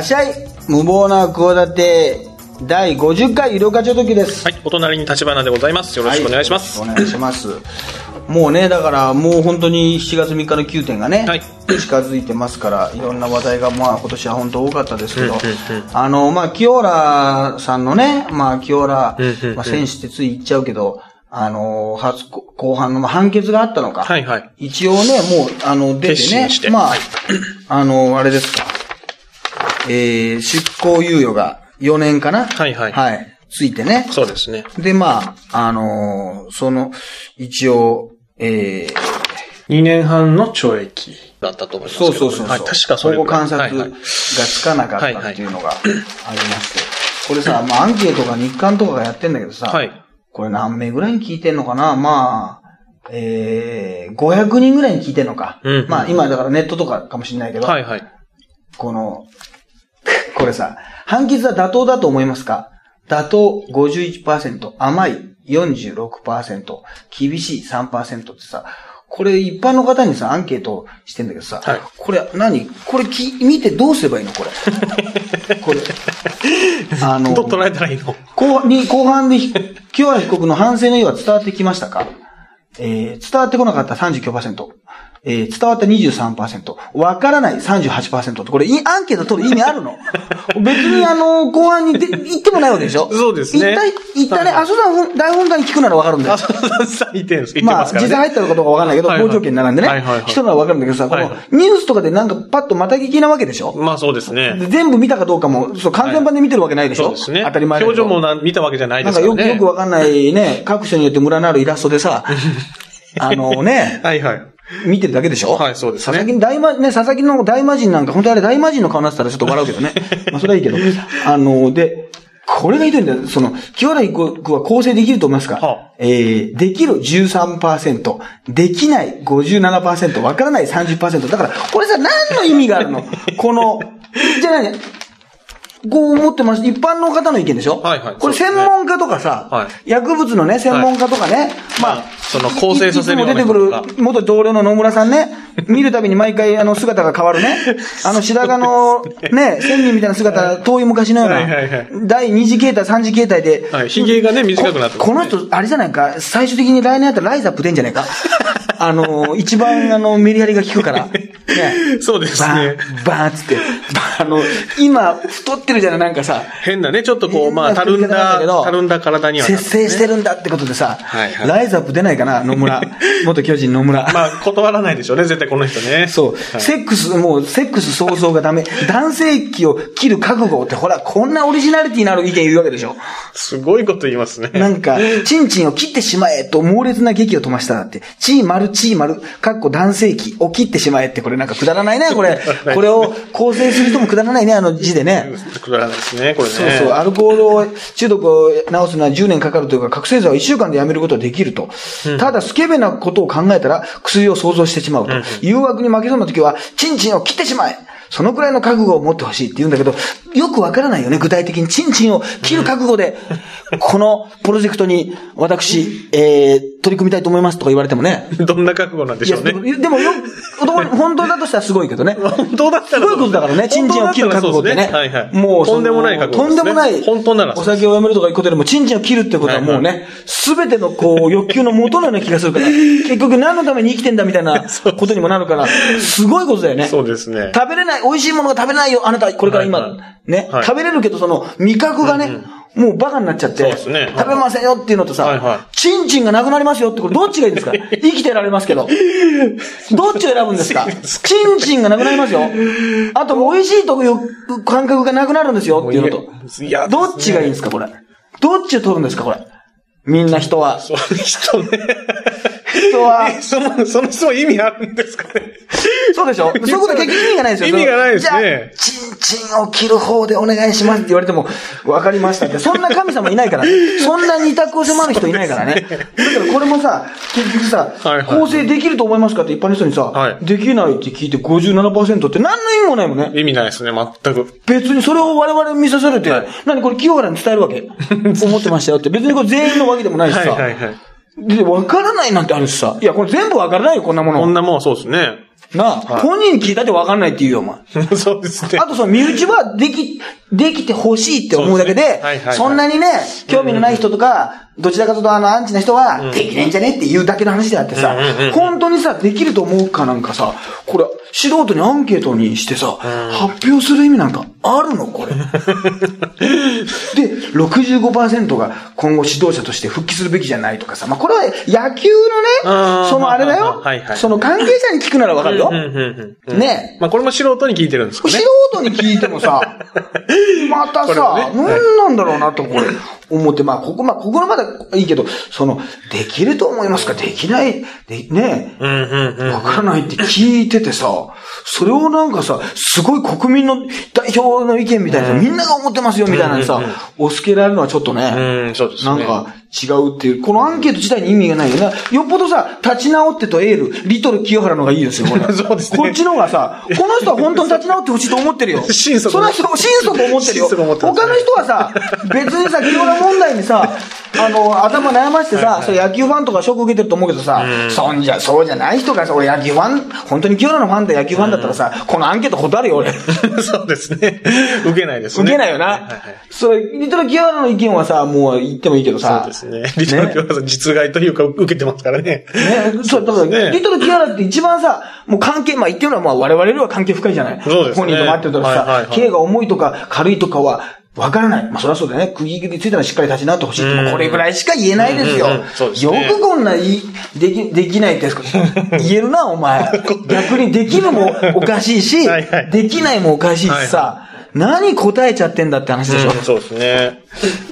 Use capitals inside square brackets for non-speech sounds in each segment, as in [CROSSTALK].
らっしゃい無謀な企て第50回医療課長時です。はい、お隣に立花でございます。よろしくお願いします。はよろしくお願いします。もうね、だからもう本当に7月3日の9点がね、はい近づいてますから、いろんな話題がまあ今年は本当多かったですけど、うんうんあの、まあ、清原さんのね、まあ、清原、うんうんうんまあ、選手ってつい言っちゃうけど、あの、初、後半のまあ判決があったのか。はいはい。一応ね、もう、あの、出てねて、まあ、あの、あれですか。えー、出向猶予が4年かな？はいはいはい。ついてね。そうですね。で、まあ、あのーその、一応、えー、2年半の懲役だったと思います。そうそうそうそう、はい、確かそれ保護観察がつかなかったっていうのがありまして。これさ、まあ、アンケートが日刊とかがやってんだけどさ、はい。これ何名ぐらいに聞いてんのかな？まあ、えー、500人ぐらいに聞いてんのか。うんまあ、今だからネットとかかもしれないけど、はいはい。この、これさ、判決は妥当だと思いますか？妥当51%、甘い46%、厳しい3%ってさ、これ一般の方にさ、アンケートしてんだけどさ、はい。これ何？これき見てどうすればいいの？これ。[LAUGHS] これ。あの、どう捉えたらいいの？後半に、後半でひ、清原被告の反省の意は伝わってきましたか？えー、伝わってこなかった。39%。えー、伝わった23%。わからない38%って、これ、いアンケート取る意味あるの？[LAUGHS] 別にあの、後半にで言ってもないわけでしょ？そうですね言った、言ったね、はいあ、そうだ、大本団に聞くならわかるんだよあ、。そうそう、言ってるんです。まあ。実際入ったのかどうかわかんないけど、はいはい傍聴券並んでね、はいはいはい人ならわかるんだけどさ、このはいは、ニュースとかでなんかパッとまた聞きなわけでしょ？まあそうですね。で全部見たかどうかも、そう、完全版で見てるわけないでしょ、そうですね。当たり前表情もな見たわけじゃないなんかよくですからね。よくわかんないね、各所によってムラのあるイラストでさ、[LAUGHS] あのね、はいはい。見てるだけでしょ？はいそうですね佐々木の大魔、ね、佐々木の大魔人なんか、本当あれ大魔人の顔になってたらちょっと笑うけどね。[LAUGHS] まあそれはいいけど。あの、で、これがひどいんだよ。その、清原被告は構成できると思いますか、はあえー、できる13%、できない57%、わからない30%。だから、これさ、何の意味があるの？この、じゃあ何こう思ってます。一般の方の意見でしょ？はいはいこれ専門家とかさ、はい薬物のね、専門家とかね、まあ、まあその構成させるようないつも出てくる元同僚の野村さんね、見るたびに毎回あの姿が変わるね。あの白髪のね、仙人みたいな姿、遠い昔のようはいはいはいな、第2次形態、3次形態で、はい。髭がね、短くなってこの人、あれじゃないか、最終的に来年あったらライザップ出んじゃないか。あの、一番あの、メリハリが効くから。ね。そうですバーね。ン、バーンっつって。[LAUGHS] あの、今、太ってるじゃない、なんかさ。変なね、ちょっとこう、まあ、たるんだけどだ、たるんだ体にはな節。制してるんだってことでさ、はいはいライズアップ出ないかな、野村。[LAUGHS] 元巨人野村。まあ、断らないでしょうね、絶対この人ね。そう、はいセックス、もう、セックス想像がダメ。男性器を切る覚悟って、ほら、こんなオリジナリティのある意見言うわけでしょ。すごいこと言いますね。なんか、チンチンを切ってしまえと猛烈な劇を飛ばしたらって、チー丸チー丸、かっこ男性器を切ってしまえって、これなんかくだらないね、これ。[LAUGHS] これを構成する人もくだらないね、あの字でね。くだらないですね、これね。そうそう、アルコールを、中毒を治すのは10年かかるというか、覚醒剤を1週間でやめることができると。ただ、スケベなことを考えたら、薬を想像してしまうと。誘惑に負けそうな時は、チンチンを切ってしまえそのくらいの覚悟を持ってほしいって言うんだけど、よくわからないよね、具体的に。チンチンを切る覚悟で、[LAUGHS] このプロジェクトに、私、えー、取り組みたいと思いますとか言われてもね。どんな覚悟なんでしょうね。でもよ、[LAUGHS] 本当だとしたらすごいけどね。本当だったらすごいことだからね、チンチンを切る覚悟ってね。もうとんでもない覚悟とんでもない。本当ならお酒をやめるとかいうことよりも、チンチンを切るってことはもうはいね、すべてのこう、欲求の元のような気がするから、[LAUGHS] 結局何のために生きてんだみたいなことにもなるから、すごいことだよね。そうですね。食べれない、美味しいものが食べれないよ、あなた、これから今、はいはいね、はい食べれるけど、その、味覚がね、もうバカになっちゃって、そうですね食べませんよっていうのとさ、はいはいチンチンがなくなりますよって、これどっちがいいんですか？[LAUGHS] 生きてられますけど。どっちを選ぶんですか？チンチンがなくなりますよ。あと、美味しいという感覚がなくなるんですよっていうのと。いやどっちがいいんですか、これ？どっちを取るんですか、これ？みんな人は。そういう人ね。人は。えその、その質問意味あるんですかね？そうでしょ？[LAUGHS] そういうこと結局意味がないですよ。意味がないですねじゃあ、チンチンを切る方でお願いしますって言われても、わかりましたって。[LAUGHS] そんな神様いないから。そんな二択を迫る人いないからね。[LAUGHS] だからこれもさ、結局さ、構成できると思いますかって一般の人にさ、はいできないって聞いて57%って何の意味もないもんね。意味ないですね、全く。別にそれを我々見させるって、はい何これ清原に伝えるわけ？思ってましたよって。別にこれ全員のわけでもないしさ。はいはいはい。で、わからないなんてあるしさ。いや、これ全部わからないよ、こんなもの。こんなもんそうですね。なあ、本人に聞いたって分かんないって言うよ、お前。[LAUGHS] そうですねあ。とその身内はでき、できてほしいって思うだけでそんなにね、興味のない人とか、どちらかというとあの、アンチな人は、できねえんじゃねっていうだけの話であってさ本当にさ、できると思うかなんかさ、これ、素人にアンケートにしてさ、発表する意味なんかあるの？これ。[LAUGHS] で、65%が今後指導者として復帰するべきじゃないとかさ、まあこれは野球のね、そのあれだよ。その関係者に聞くならわかるよ。ね。まあこれも素人に聞いてるんですかね。素。人に聞いてもさ、[LAUGHS] またさ、はね何なんだろうなとこれ思って、まあここ、まあここのまだいいけど、その、できると思いますか？できない、で、ね、うんうんうん。わからないって聞いててさ、それをなんかさ、すごい国民の代表の意見みたいなさ、みんなが思ってますよみたいなさ押し付けられるのはちょっとね、うん、そうですね。なんか違うっていう、このアンケート自体に意味がないよね。よっぽどさ、立ち直ってとエール、リトル清原のがいいですよ、これ。[LAUGHS] そうですねこっちの方がさ、この人は本当に立ち直ってほしいと思ってるよ。[LAUGHS] 心底その人、心底思ってるよ。他の人はさ、別にさ、清原問題にさ、あの、頭悩ましてさ、野球ファンとかショック受けてると思うけどさ、そんじゃ、そうじゃない人がさ、俺野球ファン、本当に清原のファンで野球ファンだったらさ、このアンケート断るよ、俺。[LAUGHS] そうですね。受けないですね。受けないよなはいはいはい。それ、リトル清原の意見はさ、もう言ってもいいけどさ、そうですね。リトル教さん実害というか受けてますからね。ね、そう、だから、ねリトルキアラって一番さ、もう関係、まあ言ってるのはまあ我々よりは関係深いじゃない？そうですね本人と待ってるとかさはいはいは、い刑が重いとか軽いとかは、わからない。まあそりゃそうだよね。釘切りについてはしっかり立ち直ってほしいこれぐらいしか言えないですよ。うんうんうんそうですよねくこんないい、でき、できないって [LAUGHS] 言えるな、お前。逆にできるもおかしいし [LAUGHS] はいはい、できないもおかしいしさ、何答えちゃってんだって話でしょ。うん。そうですね。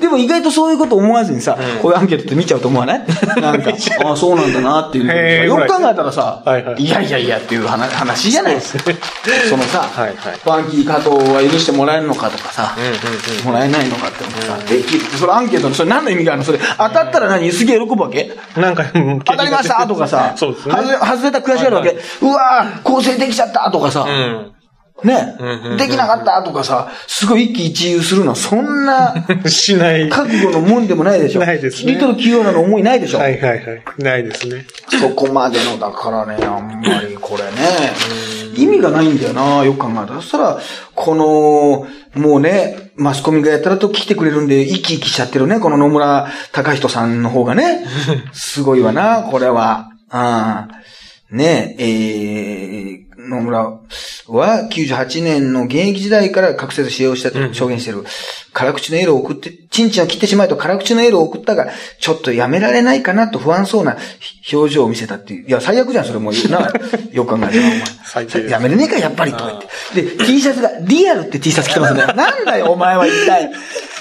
でも意外とそういうこと思わずにさ、こういうアンケートって見ちゃうと思わない？なんか、[LAUGHS] ああ、そうなんだなっていうよく考えたらさ、はいはい。やいやいやっていう話話じゃない？そのさ、はいはい。ファンキー加藤は許してもらえるのかとかさ、うんうんうん。もらえないのかってさ、できる。それアンケートの、それ何の意味があるの？それ、当たったら何？すげえ喜ぶわけ？なんか、うん当たりました？とかさ、そうですね。外れた悔しがるわけ、はい。うわー構成できちゃった！とかさ、うん。ね、できなかったとかさ、すごい一喜一憂するの、そんな、[LAUGHS] しない。覚悟のもんでもないでしょ。ないですねリトル企業なの思いないでしょ。はいはいはい。ないですね。そこまでの、だからね、あんまりこれね、意味がないんだよな、よく考えたら。そしたら、この、もうね、マスコミがやたらと来てくれるんで、生き生きしちゃってるね、この野村隆人さんの方がね。[LAUGHS] すごいわな、これは。うん。ねえ、えー、野村は98年の現役時代から覚醒剤使用したと証言してる。辛口のエールを送って、チンチンを切ってしまえと辛口のエールを送ったが、ちょっとやめられないかなと不安そうな表情を見せたっていう。いや、最悪じゃん、それもう。な、[LAUGHS] よく考えたら、お前。やめれねえか、やっぱり、とか言って。で、T シャツが、リアルって T シャツ着てますね。[LAUGHS] なんだよ、お前は一体。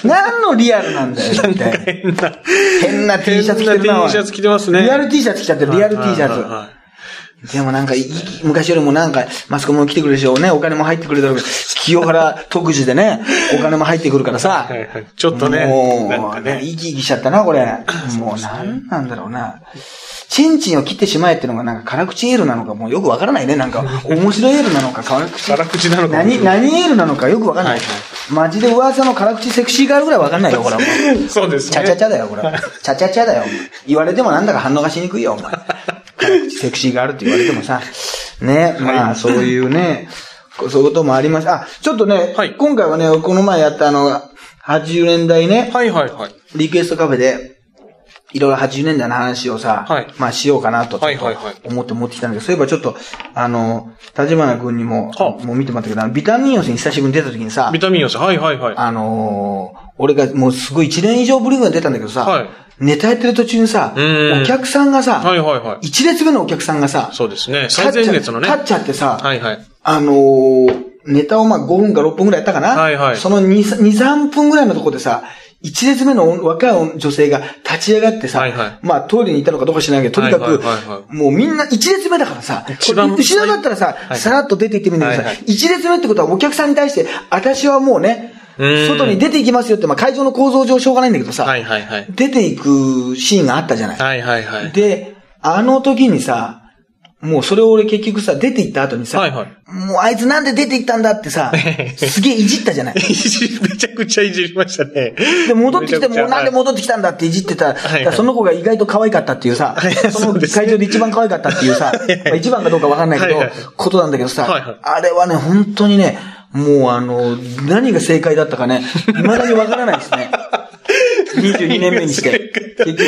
何のリアルなんだよ、一体。変な。変な T シャツ着てるな。変な T シャツ着てますねリアル T シャツ着ちゃってる、リアル T シャツ。でもなんか昔よりもなんか、マスコミも来てくれるでしょうね。お金も入ってくれるだろう清原特需でね、お金も入ってくるからさ。はいはいちょっとねもう、ね生き生きしちゃったな、これ。もうなんなんだろうな。チンチンを切ってしまえってのがなんか辛口エールなのかもうよくわからないね。なんか、面白いエールなのか、辛口。辛口なのかも何、何エールなのかよくわかんない。はいマジで噂の辛口セクシーガールぐらいわかんないよ、これ。[LAUGHS] そうですね。チャチャチャだよ、これ。チャチャチャだよ。言われてもなんだか反応がしにくいよ、お前。[LAUGHS] 辛口セクシーがあるって言われてもさ。[LAUGHS] ね、まあ、そういうね、[LAUGHS] そういうこともあります。あ、ちょっとね、はい今回はね、この前やったあの、80年代ね、はいはいはい。リクエストカフェで、いろいろ80年代の話をさ、はいまあしようかなと、思って持ってきたんだけど、そういえばちょっと、あの、立花君にも、はもう見てもらったけど、あのビタミンヨスに久しぶりに出た時にさビ、タミンヨス、はいはいはい。あのー俺がもうすごい1年以上ぶりぐらい出たんだけどさ、はいネタやってる途中にさ、うんお客さんがさ、はいはいはい。一列目のお客さんがさ、そうですね。立っちゃ最前列のね。立っちゃってさ、はいはい。あのーネタをまあ5分か6分ぐらいやったかな？はいはいその2、2 3分ぐらいのとこでさ、一列目の若い女性が立ち上がってさ、はいはいまあトイレに行ったのかどうか知らないけど、とにかく、はいはいはいはもうみんな一列目だからさ、後ろだったらさ、はいさらっと出て行ってみるんだけどさ、はいはい一列目ってことはお客さんに対して、私はもうね、うん外に出て行きますよって、まあ会場の構造上しょうがないんだけどさ、はいはいはい。出ていくシーンがあったじゃない。はいはいはい。で、あの時にさ、もうそれを俺結局さ、出て行った後にさ、はいはいもうあいつなんで出て行ったんだってさ、[LAUGHS] すげえいじったじゃない。いじりめちゃくちゃいじりましたね。で、戻ってきても、めちゃくちゃなんで戻ってきたんだっていじってた。だはいからその子が意外と可愛かったっていうさ、そのそうですね会場で一番可愛かったっていうさ、まあ一番かどうかわかんないけどはいはい、ことなんだけどさはいはい、あれはね、本当にね、もうあの、何が正解だったかね、未だにわからないですね。[LAUGHS] 22年目にして。結局、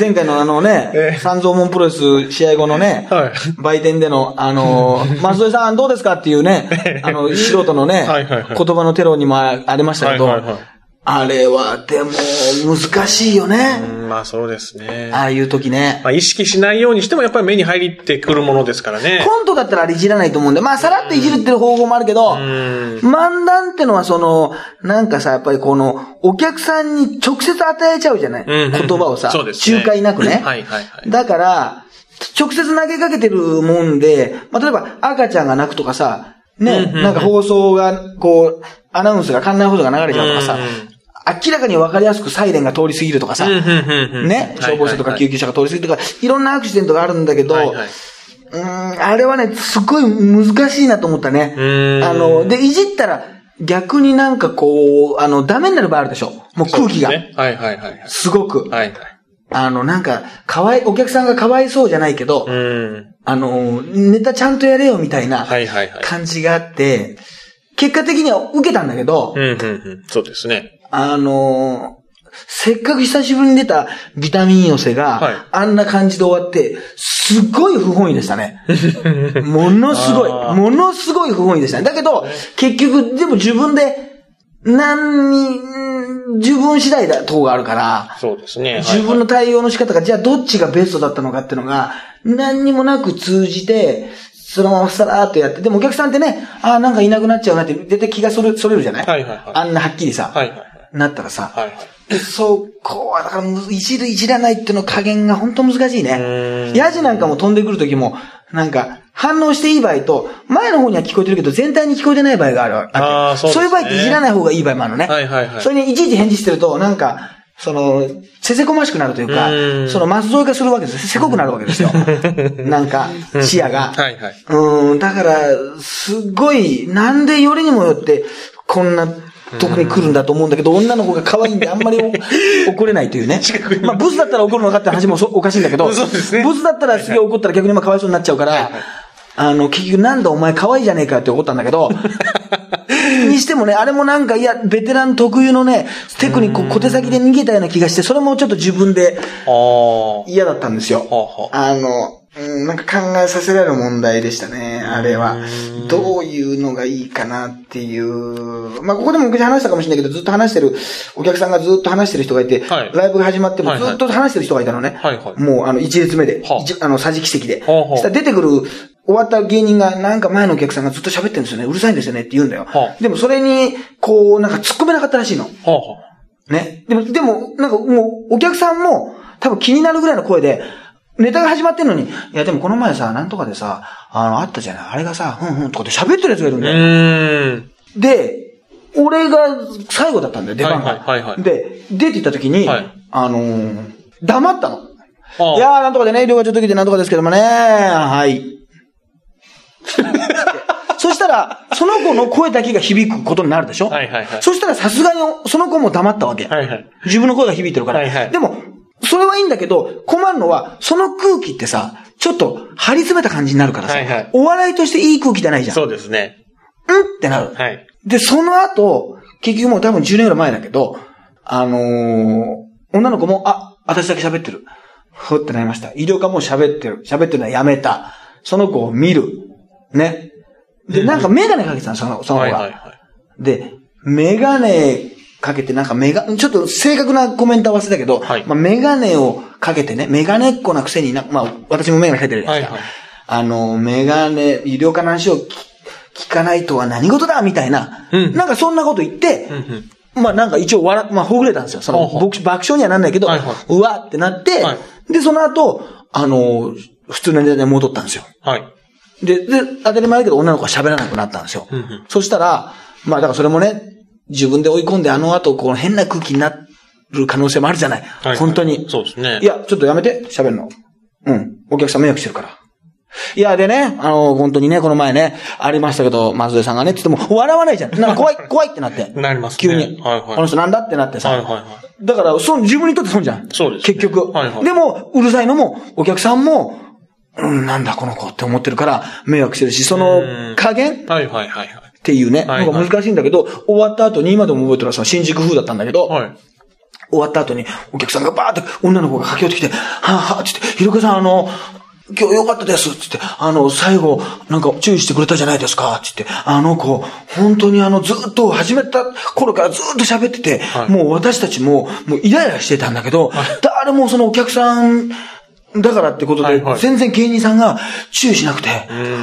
前回のあのねえ、三蔵門プロレス試合後のねはい、売店での、あの、松添さんどうですかっていうね、[LAUGHS] あの、素人のねはいはいはい、言葉のテロにもありましたけどはいはいはい、あれは、でも、難しいよね。うんまあそうですね。ああいう時ね。まあ意識しないようにしてもやっぱり目に入ってくるものですからね。コントだったらあれいじらないと思うんで、まあ、さらっといじるってる方法もあるけど、ん漫談ってのはその、なんかさ、やっぱりこの、お客さんに直接与えちゃうじゃない言葉をさ、そうですね仲介なくね。はいはいはいだから、直接投げかけてるもんで、まあ、例えば赤ちゃんが泣くとかさ、ね、なんか放送が、こう、アナウンスが、館内放送が流れちゃうとかさ明らかに分かりやすくサイレンが通り過ぎるとかさ、ね、消防車とか救急車が通り過ぎるとか、いろんなアクシデントがあるんだけど、はいはいうーん、あれはね、すごい難しいなと思ったね。あの、で、いじったら、逆になんかこう、あの、ダメになる場合あるでしょもう空気が。ねはいはいはいはい。すごく。はいはい。あの、なんか、かわい、お客さんがかわいそうじゃないけど、うん。あの、ネタちゃんとやれよみたいな。感じがあって、結果的には受けたんだけど、うんうんうん。そうですね。あのせっかく久しぶりに出たビタミン寄せが、はいあんな感じで終わって、すっごい不本意でしたね。[LAUGHS] ものすごい、ものすごい不本意でしたね。だけど、結局、でも自分で、何に、ん自分次第だとこがあるから、そうですね。はい自分の対応の仕方が、じゃあどっちがベストだったのかっていうのが、何にもなく通じて、そのままさらーっとやって、でもお客さんってね、ああ、なんかいなくなっちゃうなって、絶対気がそれ、それるじゃない？はいはいはいあんなはっきりさ、はいはいはい。なったらさ、はいはい。そこは、だから、むいじる、いじらないっていうの加減が本当難しいね。ヤジなんかも飛んでくるときも、なんか、反応していい場合と、前の方には聞こえてるけど、全体に聞こえてない場合があるわけそうですねいう場合っていじらない方がいい場合もあるのね。はいはいはいそれにいちいち返事してると、なんか、その、せせこましくなるというかう、んその、マス添え化するわけです。せこくなるわけですよ。[LAUGHS] なんか、視野が。[LAUGHS] はいはい。うん、だから、すっごい、なんでよりにもよって、こんなとこに来るんだと思うんだけど、女の子が可愛いんであんまりお [LAUGHS] 怒れないというね。まあ、ブスだったら怒るのかって話もそおかしいんだけど、そうです [LAUGHS] ねブスだったらすげえ怒ったら逆にまあかわいそうになっちゃうから、あの、結局なんだお前可愛いじゃねえかって怒ったんだけど、[LAUGHS] にしてもね、あれもなんか、いや、ベテラン特有のね、テクニックを小手先で逃げたような気がして、それもちょっと自分で。嫌だったんですよ。あの、うん、なんか考えさせられる問題でしたね、あれは。どういうのがいいかなっていう。まあ、ここでも昔話したかもしれないけど、ずっと話してる、お客さんがずっと話してる人がいて、はいライブが始まってもずっと話してる人がいたのね。はいはいもう、あの、一列目で、はあ一あの、桟敷席で。はあはあそしたら出てくる、終わった芸人が、なんか前のお客さんがずっと喋ってるんですよね。うるさいんですよねって言うんだよ。はあでもそれに、こう、なんか突っ込めなかったらしいの。あ。はあはね。でも、でも、なんかもう、お客さんも、多分気になるぐらいの声で、ネタが始まってんのに、いやでもこの前さ、なんとかでさ、あの、あったじゃない。あれがさ、ふんふんとかで喋ってるやつがいるんうだよ。で、俺が最後だったんだよ、出番が。はいはいはいはいで、出て行った時に、はいあのー黙ったの。ああいやー、なんとかでね、量がちょっと来てなんとかですけどもね、はい。[LAUGHS] そしたら、その子の声だけが響くことになるでしょはいはいはいそしたらさすがにその子も黙ったわけ。はいはい。自分の声が響いてるから。はいはいでも、それはいいんだけど、困るのは、その空気ってさ、ちょっと張り詰めた感じになるからさ、はいはいお笑いとしていい空気じゃないじゃん。そうですね。うんってなる。はい。で、その後、結局もう多分10年ぐらい前だけど、あのー女の子も、あ、私だけ喋ってる。ふってなりました。医療科も喋ってる。喋ってるのはやめた。その子を見る。ね。で、なんかメガネかけてたの、その、その子が。はいはいはい。で、メガネかけてなんかメガ、ちょっと正確なコメントは忘れたけど、はいまあメガネをかけてね、メガネっ子なくせにな、まあ私もメガネかけてるじゃないですか。はいはいあの、メガネ、医療科の話を聞聞かないとは何事だみたいな、うんなんかそんなこと言って、うんまあなんか一応笑、まあほぐれたんですよ。その、爆爆笑にはなんないけど、はいはいうわってなって、はで、その後、あの、普通のネタに戻ったんですよ。はい。で、で、当たり前だけど女の子は喋らなくなったんですよ。うんうんそしたら、まあだからそれもね、自分で追い込んであの後、この変な空気になる可能性もあるじゃない。はい本当に。そうですね。いや、ちょっとやめて、喋るの。うん。お客さん迷惑してるから。いや、でね、あの、本当にね、この前ね、ありましたけど、松江さんがね、って言っても、笑わないじゃん。なんか怖い、[LAUGHS] 怖いってなって。なりますね急に。はいはいこの人なんだってなってさ。はいはいはいだから、その自分にとって損じゃん。そうですね結局。はいはいでも、うるさいのも、お客さんも、うん、なんだこの子って思ってるから、迷惑してるし、その加減はいはいはいはい。っていうね、はいはい。なんか難しいんだけど、終わった後に、今でも覚えてるのはさ、新宿風だったんだけど、はい。終わった後に、お客さんがバーって女の子が駆け寄ってきて、はぁはぁ、つって、ひろかさん、あの、今日良かったです、つって、あの、最後、なんか注意してくれたじゃないですか、つって、あの子、本当にあの、ずっと始めた頃からずっと喋ってて、はい。もう私たちも、もうイライラしてたんだけど、誰もそのお客さん、だからってことで全然芸人さんが注意しなくて、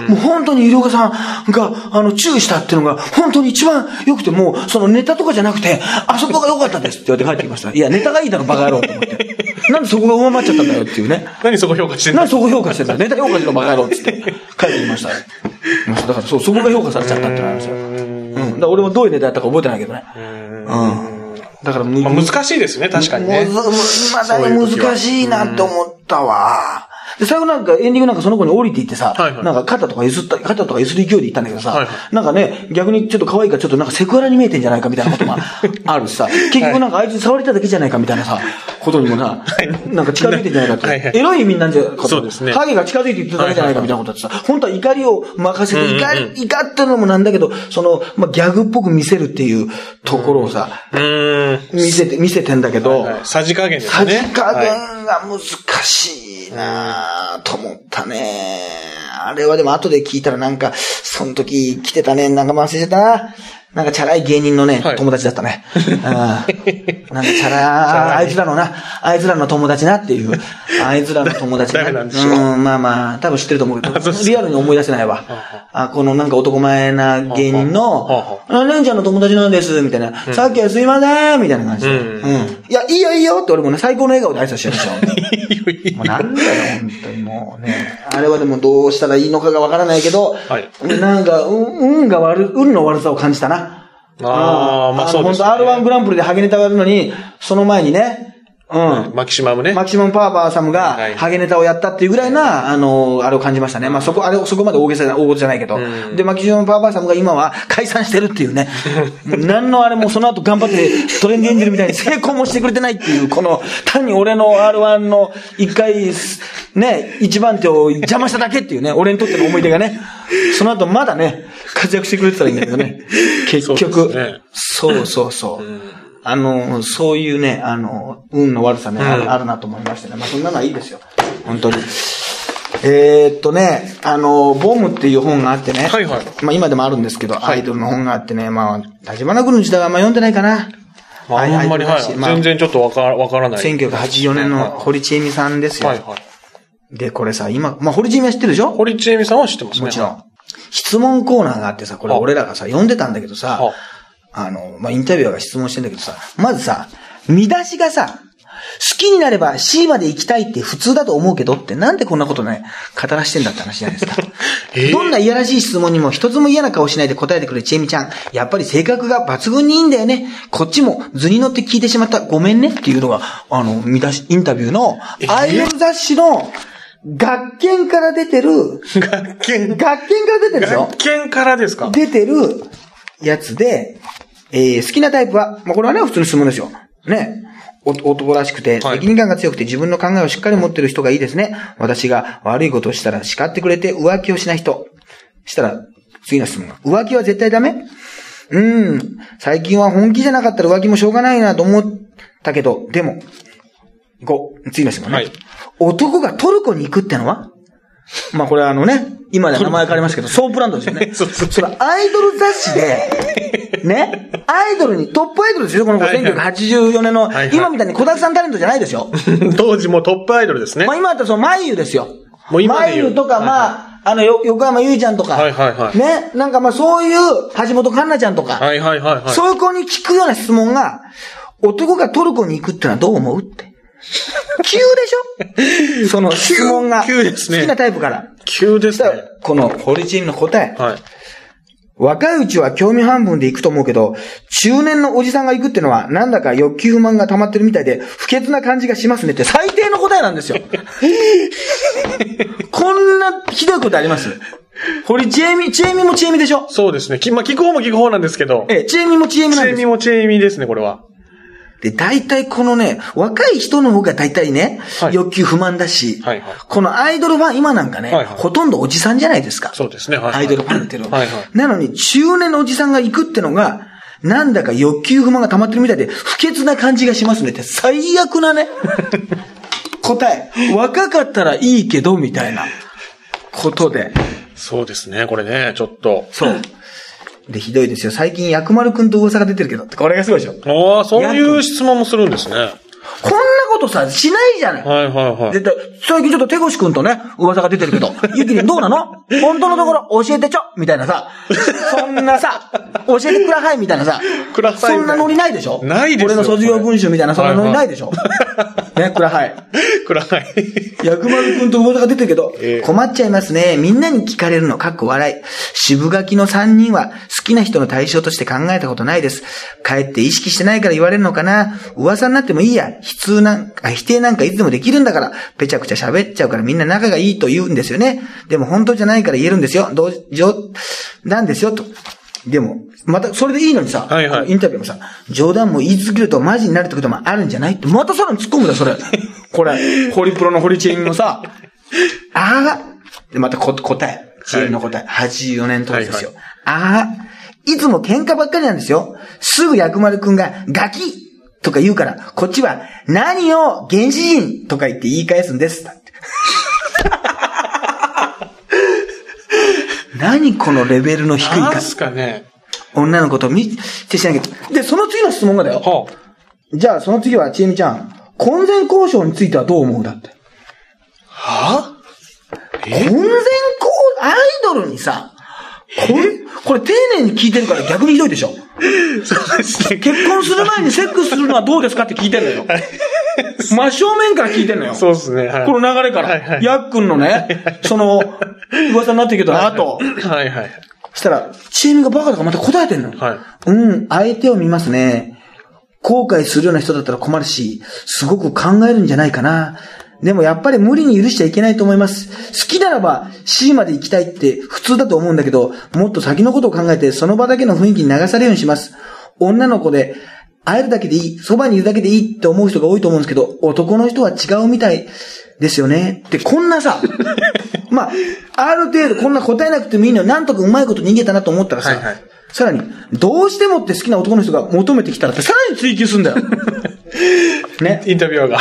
もう本当に医療家さんが、あの、注意したっていうのが、本当に一番良くて、もう、そのネタとかじゃなくて、あそこが良かったですって言われて帰ってきました。いや、ネタがいいだろ、バカ野郎と思って。[LAUGHS] なんでそこが上回っちゃったんだよっていうね。何そこ評価してんの？なんでそこ評価してんだよ。ネタ評価しろ、バカ野郎っつって。帰ってきました。だから、そう、そこが評価されちゃったってなるんですよ。うん。だ俺もどういうネタやったか覚えてないけどね。うん。だから、むまあ、難しいですね、確かにね。まだに難しいなって思ったわ。で、最後なんかエンディングなんかその子に降りていってさ、はいはい。なんか肩とか譲った、肩とか譲る勢いで行ったんだけどさ、はいはなんかね、逆にちょっと可愛いからちょっとなんかセクハラに見えてんじゃないかみたいなことが [LAUGHS] あるしさ、結局なんかあいつ触れただけじゃないかみたいなさ、ことにもな、なんか近づいてんじゃないかって、はい。はい。エロい意味なんじゃないかとそうですね。影が近づいていってただけじゃないかみたいなことだってさ、本当は怒りを任せて、怒り、怒ってるのもなんだけど、その、まあ、ギャグっぽく見せるっていうところをさ、うーん。見せて、見せてんだけど、はいさじ加減ですさじね。加はい。減が難しいいなぁと思ったね。あれはでも後で聞いたらなんか、その時来てたね、なんか忘れてたな。なんかチャラい芸人のね、はい友達だったね。[LAUGHS] うんなんかチャラ、あいつらのな、あいつらの友達なっていう。あいつらの友達誰 [LAUGHS] なんでしょううん、まあまあ、多分知ってると思うけどリアルに思い出せないわ。あ、このなんか男前な芸人のはあは、あ、レンちゃんの友達なんです、みたいな。さっきはすいません、みたいな感じで。うんうん。いや、いいよいいよって俺もね、最高の笑顔で挨拶してるんですよ。[LAUGHS] もうなんだよ、本当にもうね。あれはでもどうしたらいいのかがわからないけど、はいなんか、うん、運が悪い、運の悪さを感じたな。ああまあそうですね。本当 R1 グランプリでハゲネタがあるのに、その前にね、うん。マキシマムね。マキシマムパワーサムがはい、ハゲネタをやったっていうぐらいな、あの、あれを感じましたね。まあ、そこ、あれ、そこまで大げさな、大事じゃないけど。で、マキシマムパワーサムが今は解散してるっていうね。[LAUGHS] 何のあれもその後頑張ってトレンディエンジェルみたいに成功もしてくれてないっていう、この、単に俺の R1 の一回、ね、一番手を邪魔しただけっていうね、俺にとっての思い出がね。その後まだね、活躍してくれてたらいいんだけどね。[LAUGHS] 結局。そうそうそう。あの、そういうね、あの、運の悪さね、あるあるなと思いましてね。まあ、そんなのはいいですよ。本当に。えーっとね、あの、ボムっていう本があってね。はいはいまあ今でもあるんですけど、アイドルの本があってね、まあ、立花君の時代はあんま読んでないかな。ああんまり、はい。まあ全然ちょっとわからわからない。1984年の堀ちえみさんですよ。はいはい。で、これさ、今、まあ、堀ちえみは知ってるでしょ？堀ちえみさんは知ってますね。もちろん。質問コーナーがあってさ、これは俺らがさ、読んでたんだけどさは、あの、まあ、インタビュアーが質問してんだけどさ、まずさ、見出しがさ、好きになれば C まで行きたいって普通だと思うけどってなんでこんなことね、語らしてんだって話じゃないですか。[LAUGHS] えーどんないやらしい質問にも一つも嫌な顔しないで答えてくれるちえみちゃん。やっぱり性格が抜群にいいんだよね。こっちも図に乗って聞いてしまった。ごめんねっていうのが、あの、見出し、インタビューの、アイドル雑誌の、学研から出てる、[LAUGHS] 学研。学研から出てるでしょ？学研からですか？出てるやつで、えー好きなタイプは、まあ、これはね、普通の質問ですよ。ね。お男らしくて、はい責任感が強くて自分の考えをしっかり持ってる人がいいですね。私が悪いことをしたら叱ってくれて浮気をしない人。したら、次の質問が。浮気は絶対ダメ？うん。最近は本気じゃなかったら浮気もしょうがないなと思ったけど、でも、5、次の質問ね。はい男がトルコに行くってのは？まあこれはあのね、今では名前変わりましたけど、ソープランドですよね。[LAUGHS] そうそうそのアイドル雑誌で、[LAUGHS] ね、アイドルに、トップアイドルですよ、この子、はいはい1984年の、今みたいに小沢さんタレントじゃないですよ。[LAUGHS] 当時もうトップアイドルですねまあ。今だったらその、まゆですよ。もう今で言うまゆとか、まあ、あの、よ横浜ゆいちゃんとか、はいはいはいね、なんかまあそういう、橋本環奈ちゃんとか、はいはいはいはい。そういう子に聞くような質問が、男がトルコに行くってのはどう思うって。[LAUGHS] 急でしょ？その質問が。急急ですね好きなタイプから。急ですね。この、ホリチンの答え。はい。若いうちは興味半分で行くと思うけど、中年のおじさんが行くってのは、なんだか欲求不満が溜まってるみたいで、不潔な感じがしますねって最低の答えなんですよ。[LAUGHS] こんなひどいことあります？これ、チエミ、チエミもチエミでしょ？そうですね。きまあ、聞く方も聞く方なんですけど。ええ、チエミもチエミなんですよ。チェミもチェミですね、これは。で、大体このね、若い人の方が大体ね、はい欲求不満だし、はいはいこのアイドルファン、今なんかね、はいはいほとんどおじさんじゃないですか。そうですね。はい、はい。アイドルファンっていうのは。はいはいなのに、中年のおじさんが行くってのが、なんだか欲求不満が溜まってるみたいで、不潔な感じがしますねって、最悪なね、[LAUGHS] 答え。若かったらいいけど、みたいなことで。そうですね、これね、ちょっと。そう。で、ひどいですよ。最近、薬丸くんと噂が出てるけどって、これがすごいでしょ。ああ、そういう質問もするんですね。こんなことさ、しないじゃない。はいはいはい。絶対、最近ちょっと手越くんとね、噂が出てるけど、ゆきりんどうなの？本当のところ教えてちょみたいなさ、そんなさ、教えてくださいみたいなさ、くださいそんなノリないでしょ？ないですよ俺の卒業文集みたいなそんなノリないでしょ？ね、くらはい。くらはい。薬丸くんと噂が出てるけど、ええ困っちゃいますね。みんなに聞かれるの、かっこ笑い。渋垣の3人は好きな人の対象として考えたことないです。かえって意識してないから言われるのかな。噂になってもいいや。否通なんか、否定なんかいつでもできるんだから。ぺちゃくちゃ喋っちゃうからみんな仲がいいと言うんですよね。でも本当じゃないから言えるんですよ。同情、なんですよ、と。でも、また、それでいいのにさ、はいはいインタビューもさ、冗談も言い続けるとマジになるってこともあるんじゃないって、またさらに突っ込むんだよ、それ。[LAUGHS] これ、ホリプロのホリチェンもさ、[LAUGHS] ああ、で、またこ答え、チームの答え、84年当時ですよ。ああ、いつも喧嘩ばっかりなんですよ。すぐ薬丸くんが、ガキとか言うから、こっちは、何よ、原始人とか言って言い返すんです。だって何このレベルの低いかなんすかね。女の子と見てしなきゃ。で、その次の質問がだよ。はじゃあ、その次は、ちえみちゃん。婚前交渉についてはどう思うだって。あ？は婚前交、アイドルにさ、これ、これ丁寧に聞いてるから逆にひどいでしょ。[LAUGHS] そうですね。結婚する前にセックスするのはどうですかって聞いてんのよ。[LAUGHS] 真正面から聞いてんのよ。そうですね。はい。この流れから。はいはいやっくんのね、その、噂になってるけど、あと、はいはい。そしたら、チームがバカだからまた答えてんの。はい。うん、相手を見ますね。後悔するような人だったら困るし、すごく考えるんじゃないかな。でもやっぱり無理に許しちゃいけないと思います。好きならば C まで行きたいって普通だと思うんだけど、もっと先のことを考えてその場だけの雰囲気に流されるようにします。女の子で会えるだけでいい、そばにいるだけでいいって思う人が多いと思うんですけど、男の人は違うみたいですよね。ってこんなさ、[LAUGHS] まあ、ある程度こんな答えなくてもいいのになんとかうまいこと逃げたなと思ったらさ、はいはいさらに、どうしてもって好きな男の人が求めてきたらってさらに追求するんだよ。[LAUGHS] ね。インタビュアーが。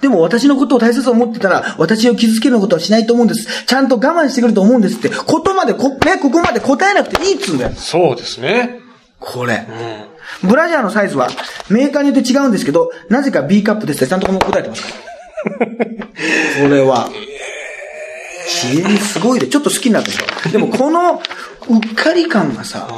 でも私のことを大切と思ってたら、私を傷つけることはしないと思うんです。ちゃんと我慢してくると思うんですって、ことまでこ、ね、ここまで答えなくていいっつうんだよ。そうですね。これ。ブラジャーのサイズは、メーカーによって違うんですけど、なぜか B カップですってちゃんとこの答えてますから。[LAUGHS] これは、知恵すごいで、ちょっと好きになったでしょ。でもこの、うっかり感がさ、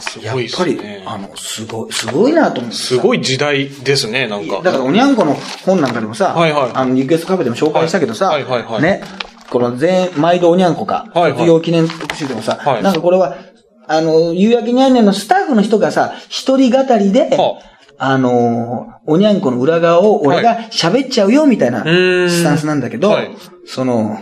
すやっごいですぱり、ね。あの、すごい、すごいなと思ってさ。すごい時代ですね、なんか。だから、おにゃんこの本なんかでもさ、はいはいあの、リクエストカフェでも紹介したけどさ、はいはいはいはいね、この全、毎度おにゃんこか、はいはい卒業記念特集でもさ、はいなんかこれは、あの、夕焼けにゃんねんのスタッフの人がさ、一人語りで、はあ。のーおにゃんこの裏側を俺が喋っちゃうよみたいなスタンスなんだけど、はい。その、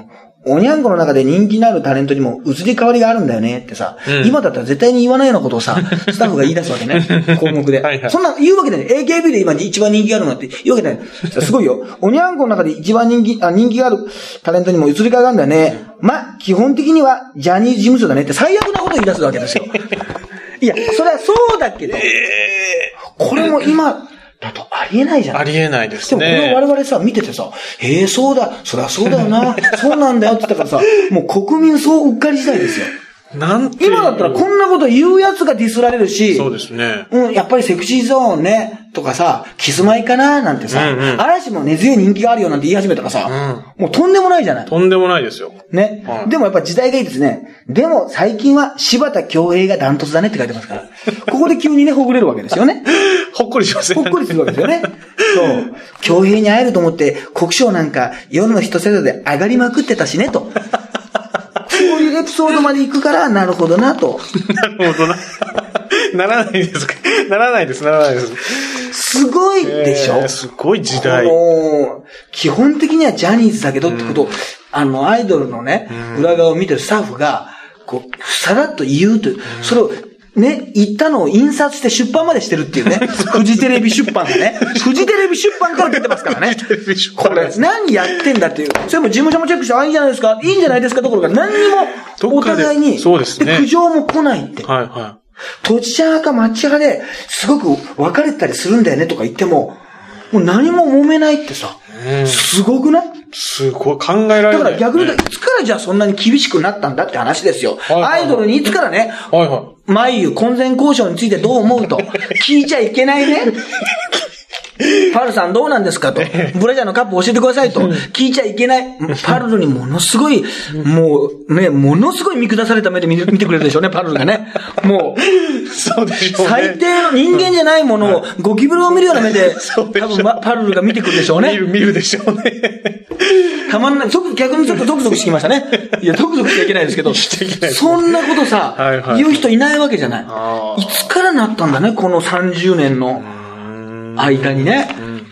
おにゃんこの中で人気のあるタレントにも移り変わりがあるんだよねってさ、うん今だったら絶対に言わないようなことをさ、[LAUGHS] スタッフが言い出すわけね。項目で。はいはいそんな言うわけない。AKB で今一番人気があるのって言うわけない。すごいよ。おにゃんこの中で一番人気、あ、人気があるタレントにも移り変わりがあるんだよね。ま、基本的にはジャニーズ事務所だねって最悪なことを言い出すわけですよ。[LAUGHS] いや、それはそうだけど、これも今だとありえないじゃん。ありえないでですもこれねを。我々さ、見ててさ、へえ、そうだ、そりゃそうだよな、[LAUGHS] そうなんだよって言ったからさ、もう国民そううっかり時代ですよ。なん今だったらこんなこと言うやつがディスられるし、そうですね。うん、やっぱりセクシーゾーンね、とかさ、キスマイかななんてさ、うんうん嵐も根強い人気があるよなんて言い始めたらさ、もうとんでもないじゃない。とんでもないですよ。ね、はいでもやっぱ時代がいいですね。でも最近は柴田恭平がダントツだねって書いてますから。[LAUGHS] ここで急にね、ほぐれるわけですよね。[LAUGHS] ほっこりしますね。ほっこりするわけですよね。そう。恭平に会えると思って、国章なんか夜の一世代で上がりまくってたしね、と。[LAUGHS] こういうレエピソードまで行くから、なるほどなと。なるほどな。[LAUGHS] ならないですか？[LAUGHS] ならないです、ならないです。すごいでしょ、えーすごい時代。基本的にはジャニーズだけどってことを、あの、アイドルのね、裏側を見てるスタッフが、こう、さらっと言うという、それを、ね、言ったのを印刷して出版までしてるっていうね。[LAUGHS] フジテレビ出版がね。フジテレビ出版から出てますからね。これ、何やってんだっていう。それも事務所もチェックして、あ、いいんじゃないですかいいんじゃないですかどころか、何にも、お互いに、そうですね苦情も来ないって。はいは土地茶派か抹茶派で、すごく分かれたりするんだよねとか言っても、もう何も揉めないってさ、すごくない？い。すごい、考えられだかない。ら逆に言うと、いつからじゃあそんなに厳しくなったんだって話ですよ。はいはいアイドルにいつからね、はいは眉混然交渉についてどう思うと、聞いちゃいけないね。パルさんどうなんですか？と。ブラジャーのカップ教えてくださいと。聞いちゃいけない。パルルにものすごい、もうね、ものすごい見下された目で見てくれるでしょうね、パルルがね。もう、い。そうでしょうね。最低の人間じゃないものをゴキブリを見るような目で、多分まパルルが見てくるでしょうね。見る、見るでしょうね。たまんない。そ逆にちょっとゾクゾクしてきましたね。いや、ゾクゾクしちゃいけないですけど。そんなことさ、言う人いないわけじゃない。いつからなったんだね、この30年の間にね。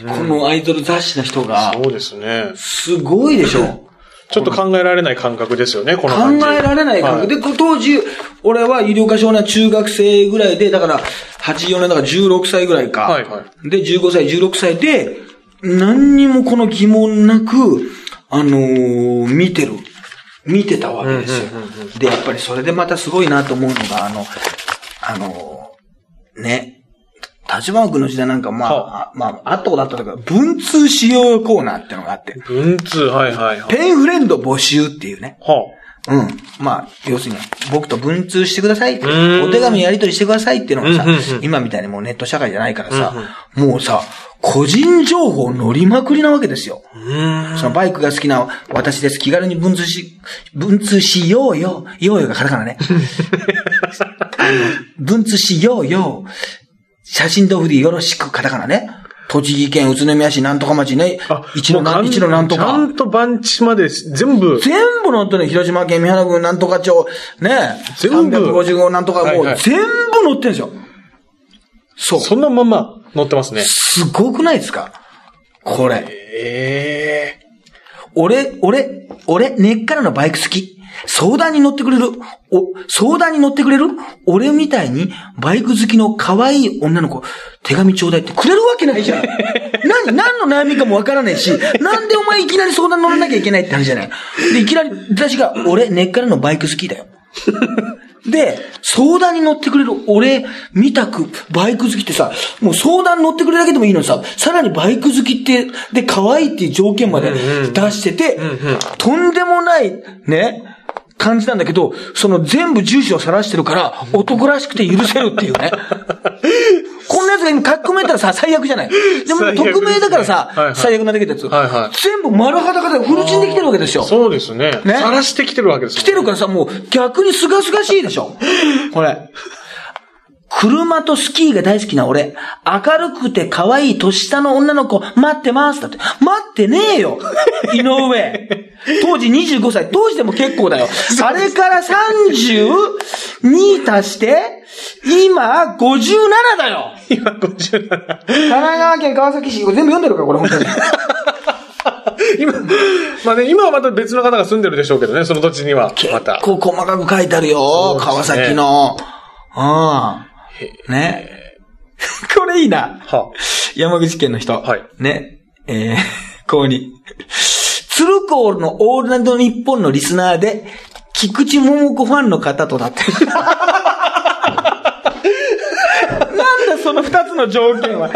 このアイドル雑誌の人が。そうですね。すごいでしょ。[LAUGHS] ちょっと考えられない感覚ですよね、この考。えられない感覚。はで、当時、俺は医療科少年中学生ぐらいで、だから、84年だから16歳ぐらいか。はいはで、15歳、16歳で、何にもこの疑問なく、あのー見てる。見てたわけですよ。で、やっぱりそれでまたすごいなと思うのが、あの、あのーね、立花君の時代なんか、まあ、あまあ、あったことあったけど、文通使用コーナーってのがあって、文通、はいはいはい。ペンフレンド募集っていうね。はうん。まあ、要するに、僕と文通してくださいお手紙やり取りしてくださいっていうのがさうんうんうん、今みたいにもうネット社会じゃないからさ、もうさ、個人情報乗りまくりなわけですよ。そのバイクが好きな私です。気軽に文通し、文通しようよ。ようよがカタカナね。[LAUGHS] 文通しようよ。写真と振りよろしくカタカナね。栃木県宇都宮市なんとか町ね。一のな一のなんとか。ちゃんと番地まで全部。全部載ってるね。広島県三原郡なんとか町、ね。全部350号なんとか、もはいはいう全部載ってるんですよ。そう。そのまま乗ってますね。すごくないですか？これ。ええ俺、俺、俺、根っからのバイク好き。相談に乗ってくれる。お、相談に乗ってくれる？俺みたいにバイク好きの可愛い女の子、手紙ちょうだいってくれるわけないじゃん。[LAUGHS] 何、何の悩みかもわからないし、なんでお前いきなり相談乗らなきゃいけないって話じゃない。で、いきなり、私が、俺、根っからのバイク好きだよ。[LAUGHS] で、相談に乗ってくれる俺、みたく、バイク好きってさ、もう相談乗ってくれるだけでもいいのにさ、さらにバイク好きって、で、可愛いっていう条件まで出してて、とんでもない、ね、感じなんだけど、その全部住所を晒してるから、男らしくて許せるっていうね。[LAUGHS] こんなやつが今書き込めたらさ、最悪じゃない。でも、匿名だからさ、はいはい最悪なだけってやつ。はいはい全部丸裸でフルチンできてるわけですよ。そうですね。ね晒してきてるわけです来てるからさ、もう逆に清々しいでしょ。[LAUGHS] これ。車とスキーが大好きな俺、明るくて可愛い年下の女の子待ってます。だって、待ってねえよ井上。当時25歳。当時でも結構だよ。あれから32足して、今57だよ今57。神奈川県川崎市、これ全部読んでるから、これ本当に。[LAUGHS] 今、まあね、今はまた別の方が住んでるでしょうけどね、その土地には。また。こう細かく書いてあるよ、ね川崎の。うん。ね。[LAUGHS] これいいな。は山口県の人。はいね。えー、こうに。鶴光のオールナイトニッポンのリスナーで、菊池桃子ファンの方とだって。なんだその二つの条件は。い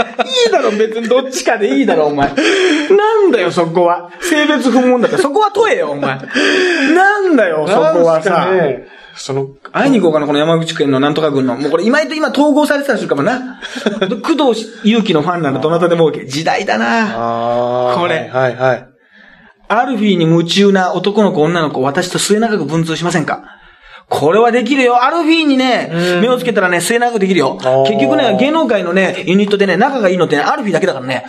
いだろ、別にどっちかでいいだろ、お前。なんだよ、そこは。性別不問だって。そこは問えよ、お前。なんだよ、そこはさ。ね、その、会いに行こうかな、この山口県のなんとか郡の。もうこれ今と今統合されてたりするかもな。工藤祐樹のファンならどなたでも OK。時代だな。これはいはいはい。アルフィーに夢中な男の子女の子、私と末永く文通しませんか？これはできるよ。アルフィーにね、目をつけたらね、末永くできるよ。結局ね、芸能界のね、ユニットでね、仲がいいのってね、アルフィーだけだからね。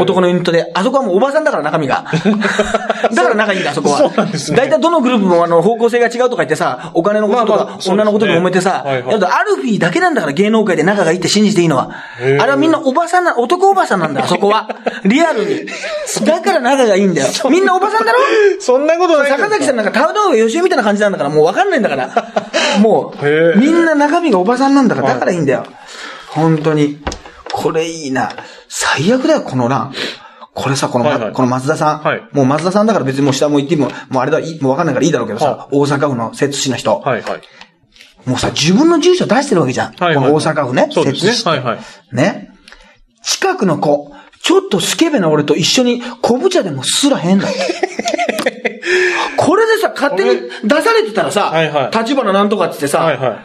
男のユニットで。あそこはもうおばさんだから、中身が。[LAUGHS] だから仲いいんだ、あそこは。そうなんですね。大体どのグループもあの、方向性が違うとか言ってさ、お金のこととか、女のことで揉めてさ、アルフィーだけなんだから芸能界で仲がいいって信じていいのは。あれはみんなおばさんな、男おばさんなんだ、あそこは。リアルに。だから仲がいいんだよ。[LAUGHS] みんなおばさんだろ？そんなことない。坂崎さんなんか田上義雄みたいな感じなんだから、もうわかんないんだから。[LAUGHS] もう、みんな中身がおばさんなんだから、だからいいんだよ。本当に。これいいな。最悪だよ、この欄。これさ、この、はいはい、この松田さん。はい、もう松田さんだから別にもう下も行っても、もうあれだ、もうわかんないからいいだろうけどさ、はい、大阪府の摂津市の人。はいはい。もうさ、自分の住所出してるわけじゃん。はいはい、この大阪府ね。摂津市。はいはい。ね。近くの子、ちょっとスケベな俺と一緒に昆布茶でもすらへんだよ。[LAUGHS] これでさ、勝手に出されてたらさ、立花なんとかってってさ、はいはい、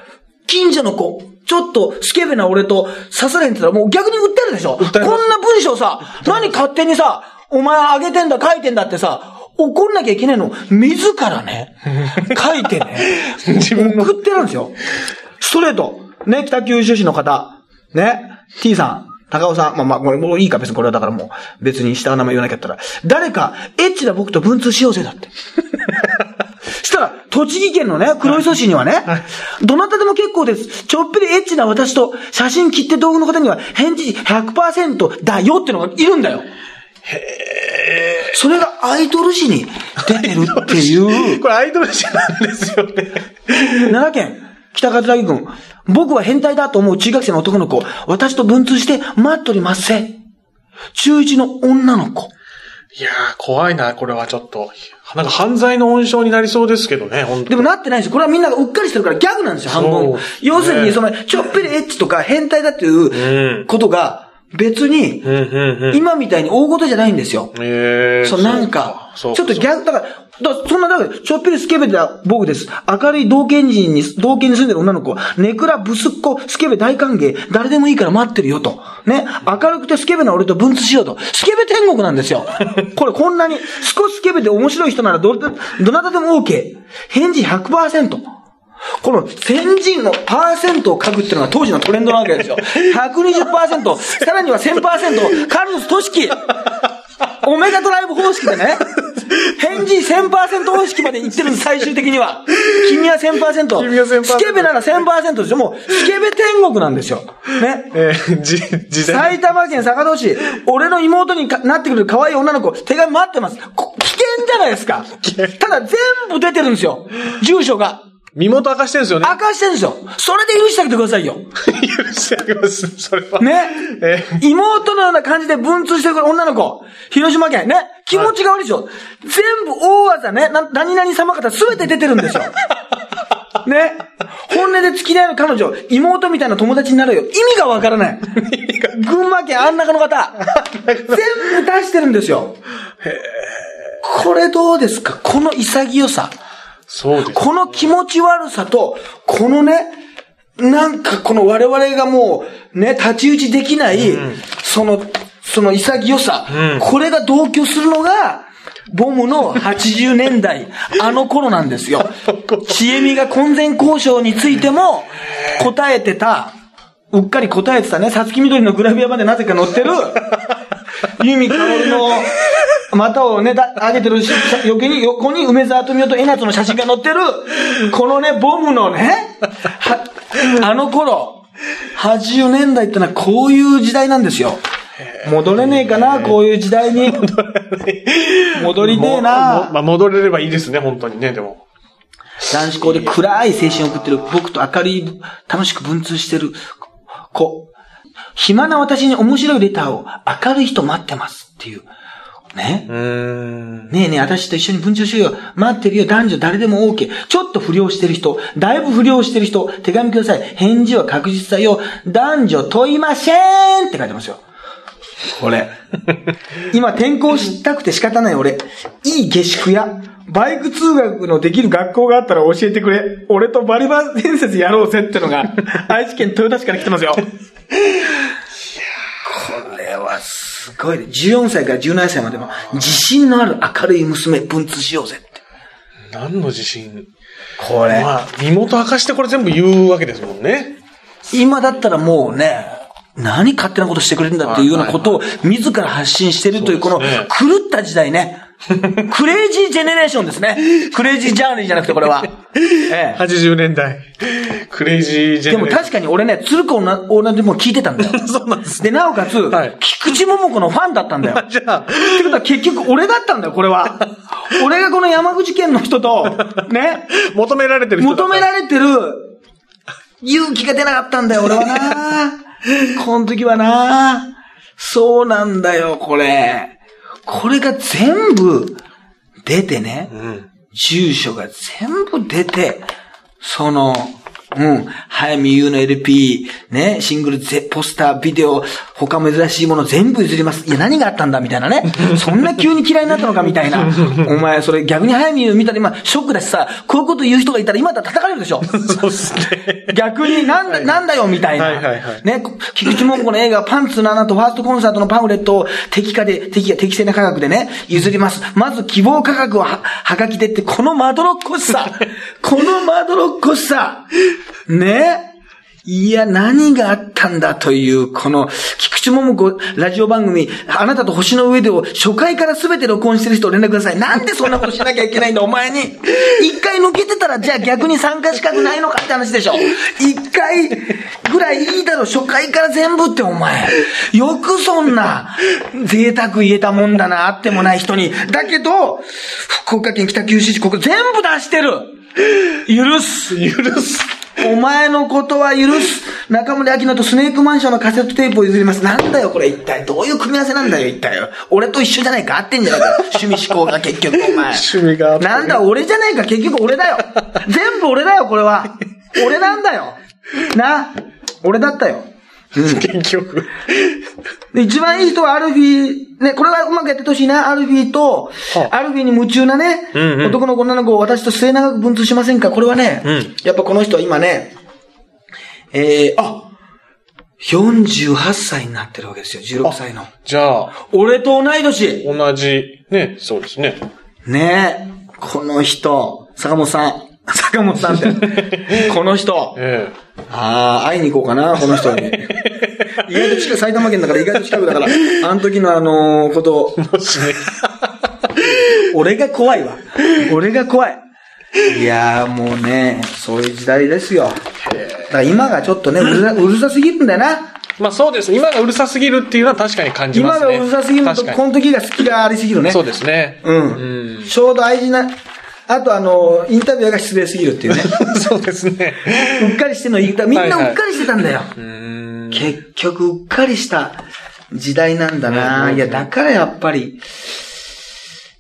近所の子、ちょっとスケベな俺と刺されへんって言ったらもう逆に訴えるでしょこんな文章さ、何勝手にさ、お前あげてんだ書いてんだってさ、怒んなきゃいけないの。自らね、[LAUGHS] 書いてね、自分送ってるんですよ。ストレート。ね、北九州市の方。ね、T さん。高尾さん、まあまあ、これもういいか別にこれはだからもう、別に下の名前言わなきゃったら、誰か、エッチな僕と文通しようぜだって。したら、栃木県のね、黒磯市にはね、はい、どなたでも結構です。ちょっぴりエッチな私と写真切って道具の方には返事100%だよってのがいるんだよ。へそれがアイドル誌に出てるっていう。[LAUGHS] これアイドル誌なんですよね。奈良県、北葛城郡。僕は変態だと思う中学生の男の子。私と文通して待っとりますせ。中一の女の子。いやー、怖いな、これはちょっと。なんか犯罪の温床になりそうですけどね、本当でもなってないし、これはみんながうっかりしてるからギャグなんですよ、半分。要するに、その、ちょっぴりエッチとか変態だっていうことが、別に、今みたいに大事じゃないんですよ。えー、そう、なんか、ちょっとギャグ、だから、だそんな、だから、ちょっぴりスケベだ僕です。明るい同県人に、同県に住んでる女の子、ネクラブスッコ、スケベ大歓迎、誰でもいいから待ってるよと。ね、明るくてスケベな俺と分通しようと。スケベ天国なんですよ。これこんなに、少しスケベで面白い人ならど、どなたでも OK。返事100%。この先人のパーセントを書くっていうのが当時のトレンドなわけですよ。120%、さらには1000%、カルロス・トシキ。オメガドライブ方式でね、返事1000%方式まで行ってるんです、最終的には。[LAUGHS] 君は1000%。君は1000%。スケベなら1000%ですよ。もう、スケベ天国なんですよ。ね。えー、じ、時埼玉県坂戸市、俺の妹になってくる可愛い女の子、手紙待ってます。危険じゃないですか。ただ全部出てるんですよ。住所が。身元明かしてるんですよね。明かしてるんですよ。それで許してあげてくださいよ。[LAUGHS] 許してあげます、それは。ね。えー、妹のような感じで文通してくる女の子。広島県。ね。気持ちが悪いでしょ。はい、全部大技ね。な、何々様方すべて出てるんですよ。[LAUGHS] ね。本音で付き合える彼女、妹みたいな友達になるよ。意味がわからない。群馬県あん中の方。全部出してるんですよ。へこれどうですか？この潔さ。そうです、ね、この気持ち悪さと、このね、なんかこの我々がもう、ね、太刀打ちできない、うん、その、その潔さ、うん、これが同居するのが、ボムの80年代、あの頃なんですよ。ちえみが婚前交渉についても答えてた、うっかり答えてたね、さつきみどりのグラビアまでなぜか載ってる、ユミカオルの股をね、上げてる余計に横に梅沢富美男と江夏の写真が載ってる、このね、ボムのね、あの頃、80年代ってのはこういう時代なんですよ。戻れねえかな、こういう時代に。[LAUGHS] 戻りねえな。まあ、戻れればいいですね、本当にね、でも。男子校で暗い青春を送ってる僕と明るい、楽しく文通してる子。暇な私に面白いレターを明るい人待ってますっていう。ね？ねえねえ、私と一緒に文通しようよ。待ってるよ、男女誰でも OK。ちょっと不良してる人、だいぶ不良してる人、手紙ください。返事は確実だよ。男女問いませんって書いてますよ。これ。今転校したくて仕方ない俺。いい下宿や、バイク通学のできる学校があったら教えてくれ。俺とバリバリ伝説やろうぜってのが、[LAUGHS] 愛知県豊田市から来てますよ。いやこれはすごいね。14歳から17歳までも、自信のある明るい娘、文通しようぜって。何の自信？これ。まあ、身元明かしてこれ全部言うわけですもんね。今だったらもうね、何勝手なことしてくれるんだっていうようなことを自ら発信してるという、この狂った時代ね。[LAUGHS] クレイジージェネレーションですね。クレイジージャーニーじゃなくてこれは。ええ。80年代。クレイジージェでもネレーション確かに俺ね、鶴子な同じも聞いてたんだよ。[LAUGHS] そうなんですで、なおかつ、はい菊池桃子のファンだったんだよ。じゃあ、ってことは結局俺だったんだよ、これは。俺がこの山口県の人と、ね、求められてる人求められてる勇気が出なかったんだよ、俺はな。[LAUGHS] この時はな。そうなんだよ、これ。これが全部出てね、うん。住所が全部出て、その、うん。早見優の LP、ね、シングルゼ、ポスター、ビデオ、他珍しいもの全部譲ります。いや、何があったんだみたいなね。[LAUGHS] そんな急に嫌いになったのかみたいな。[LAUGHS] お前、それ逆に早見優見たら今、ショックだしさ、こういうこと言う人がいたら今だったら叩かれるでしょ。そうですね。逆になんだ、なんだよみたいな。はいはいはいね、菊池桃子の映画パンツの穴とファーストコンサートのパンフレットを適価で、適価、適正な価格でね、譲ります。まず希望価格をは、はがきでって、このまどろっこしさ。このまどろっこしさ。ね。いや、何があったんだという、この、菊池桃子ラジオ番組、あなたと星の上でを初回から全て録音してる人連絡ください。なんでそんなことしなきゃいけないんだ、お前に。一回抜けてたら、じゃあ逆に参加資格ないのかって話でしょ。一回ぐらいいいだろ、初回から全部ってお前。よくそんな、贅沢言えたもんだな、あってもない人に。だけど、福岡県北九州市、ここ全部出してる。許す。許す。お前のことは許す。中森明菜とスネークマンションのカセットテープを譲ります。なんだよ、これ一体。どういう組み合わせなんだよ、一体。俺と一緒じゃないか合ってんじゃないか。趣味思考が結局、お前。趣味がなんだ、俺じゃないか、結局俺だよ。全部俺だよ、これは。俺なんだよ。な。俺だったよ。結局。で一番いい人はアルフィー、ね、これはうまくやっててほしいな。アルフィーと、はあアルフィーに夢中なね、うんうん男の子女の子を私と末永く文通しませんかこれはね、うんやっぱこの人は今ね、えー、あ、48歳になってるわけですよ、16歳の。じゃあ、俺と同い年。同じ、ね、そうですね。ねえ、この人、坂本さん。坂本さんって。[LAUGHS] この人。えああ、会いに行こうかな、この人に。[LAUGHS] 意外と近く、埼玉県だから意外と近くだから、あの時のあのこと。俺が怖いわ。俺が怖い。いやーもうね、そういう時代ですよ。だから今がちょっとね、[LAUGHS] うるさうるさすぎるんだよな。まあそうです。今がうるさすぎるっていうのは確かに感じますね。今がうるさすぎるのと、この時が好きがありすぎるね。に。そうですね。うん。ちょうど大事な、あとあの、インタビュアーが失礼すぎるっていうね。[LAUGHS] そうですね。うっかりしてんの言いたみんなはいはいうっかりしてたんだよ。うーん。結局、うっかりした時代なんだな。うんいや、だからやっぱり、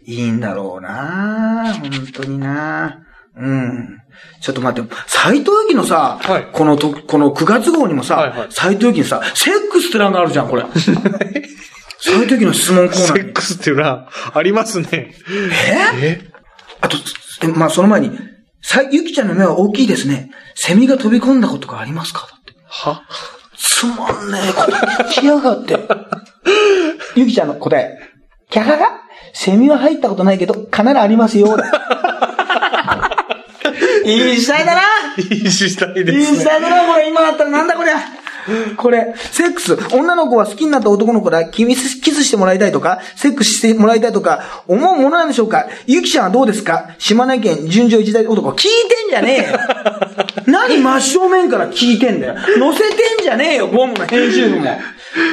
いいんだろうな。本当にな。うん。ちょっと待って、斎藤由貴のさ、はいこのと、この9月号にもさ、はいはい斎藤由貴にさ、セックスって欄があるじゃん、これ。[LAUGHS] 斎藤由貴の質問コーナーに。セックスっていうのは、ありますね。え？え？あと、えまあ、その前に、さゆきちゃんの目は大きいですね。セミが飛び込んだことがありますか？だって。は？つまんねえこと聞きやがって。[LAUGHS] ゆきちゃんの答え。キャハハ？セミは入ったことないけど、必ずありますよ。[LAUGHS] いい時代だないい時代でいいすね。時代だな、これ。今だったらなんだこりゃ。これ、セックス。女の子は好きになった男の子だ。キスキスしてもらいたいとか、セックスしてもらいたいとか、思うものなんでしょうか？ゆきちゃんはどうですか？島根県純情一代男。聞いてんじゃねえよ。[LAUGHS] 何真正面から聞いてんだよ。載せてんじゃねえよ、ボムの編集部も。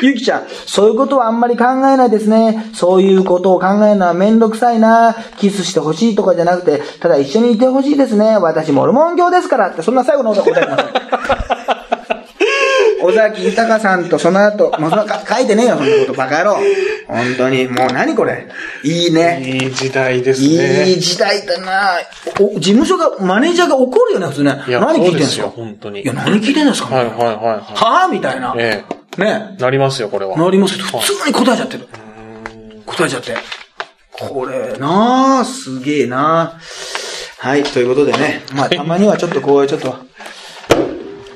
ゆきちゃん、そういうことはあんまり考えないですね。そういうことを考えるのはめんどくさいな。キスしてほしいとかじゃなくて、ただ一緒にいてほしいですね。私モルモン教ですからって、そんな最後のことは答えてません。尾崎豊さんとその後、もうそんなか書いてねえよ、そんなこと、バカ野郎。本当に、もう何これ。いいね。いい時代ですいね。い時代だなお事務所が、マネージャーが怒るよね、普通ね。いや何聞いてんですよ本当にいや、何聞いてんですかはいはいはいははぁみたいな。い。えねえ。なりますよ、これは。なります普通に答えちゃってる。答えちゃって。これなあすげえなはい、ということでね。まあ、たまにはちょっとこう、ちょっと、